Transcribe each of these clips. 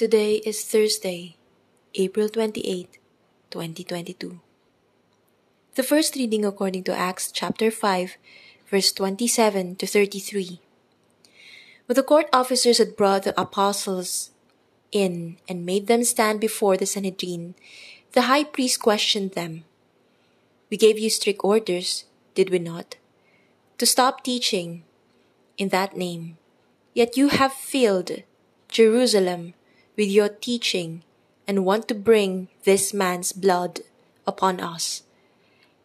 Today is Thursday, April 28, 2022. The first reading according to Acts chapter 5, verse 27 to 33. When the court officers had brought the apostles in and made them stand before the Sanhedrin, the high priest questioned them. We gave you strict orders, did we not? To stop teaching in that name. Yet you have filled Jerusalem with your teaching and want to bring this man's blood upon us.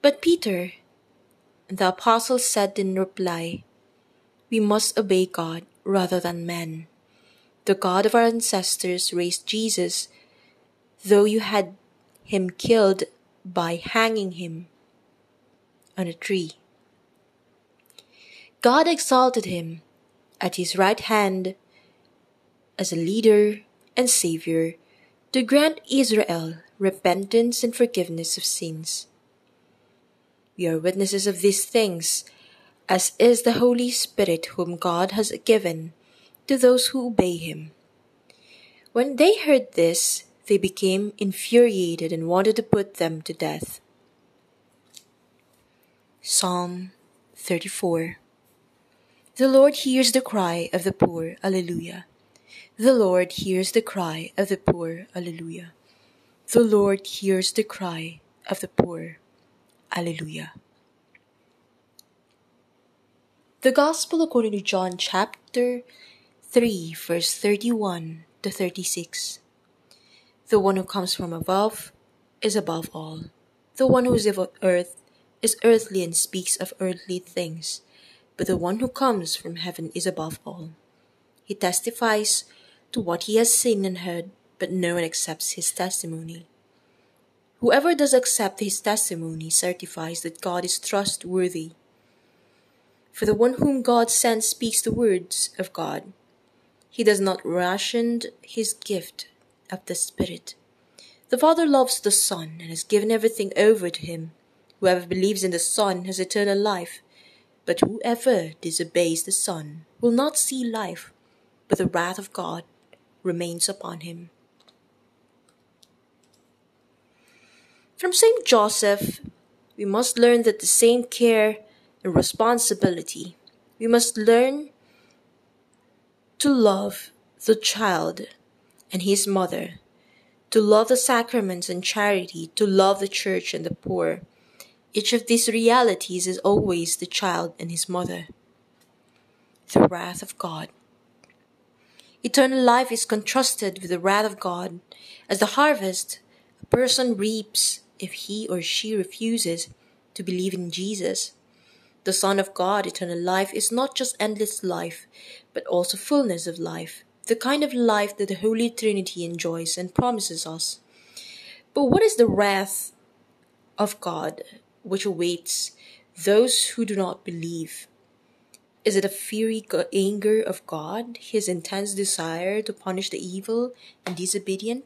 But Peter, the apostle said in reply, We must obey God rather than men. The God of our ancestors raised Jesus, though you had him killed by hanging him on a tree. God exalted him at his right hand as a leader and savior to grant Israel repentance and forgiveness of sins. We are witnesses of these things, as is the Holy Spirit whom God has given to those who obey him. When they heard this, they became infuriated and wanted to put them to death. Psalm 34 The Lord hears the cry of the poor. Alleluia. The Lord hears the cry of the poor. Alleluia. The Lord hears the cry of the poor. Alleluia. The Gospel according to John chapter 3, verse 31 to 36. The one who comes from above is above all. The one who is of earth is earthly and speaks of earthly things, but the one who comes from heaven is above all. He testifies to what he has seen and heard, but no one accepts his testimony. Whoever does accept his testimony certifies that God is trustworthy. For the one whom God sends speaks the words of God. He does not ration his gift of the Spirit. The Father loves the Son and has given everything over to him. Whoever believes in the Son has eternal life, but whoever disobeys the Son will not see life, but the wrath of God remains upon him. From St. Joseph, we must learn that the same care and responsibility. We must learn to love the child and his mother, to love the sacraments and charity, to love the church and the poor. Each of these realities is always the child and his mother. The wrath of God. Eternal life is contrasted with the wrath of God. As the harvest, a person reaps if he or she refuses to believe in Jesus. The Son of God, eternal life, is not just endless life, but also fullness of life, the kind of life that the Holy Trinity enjoys and promises us. But what is the wrath of God which awaits those who do not believe? Is it a fiery anger of God, his intense desire to punish the evil and disobedient?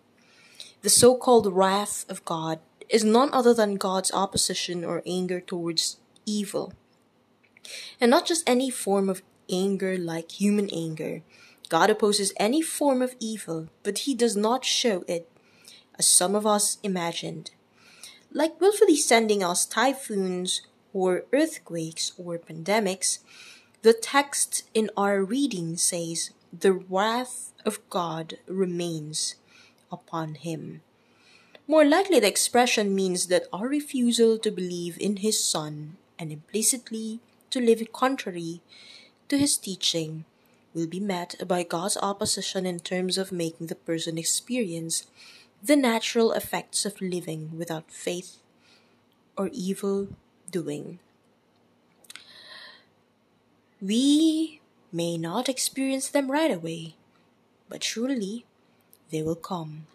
The so called wrath of God is none other than God's opposition or anger towards evil. And not just any form of anger like human anger. God opposes any form of evil, but he does not show it, as some of us imagined. Like willfully sending us typhoons or earthquakes or pandemics, the text in our reading says, The wrath of God remains upon him. More likely, the expression means that our refusal to believe in His Son and implicitly to live contrary to His teaching will be met by God's opposition in terms of making the person experience the natural effects of living without faith or evil doing. We may not experience them right away, but surely they will come.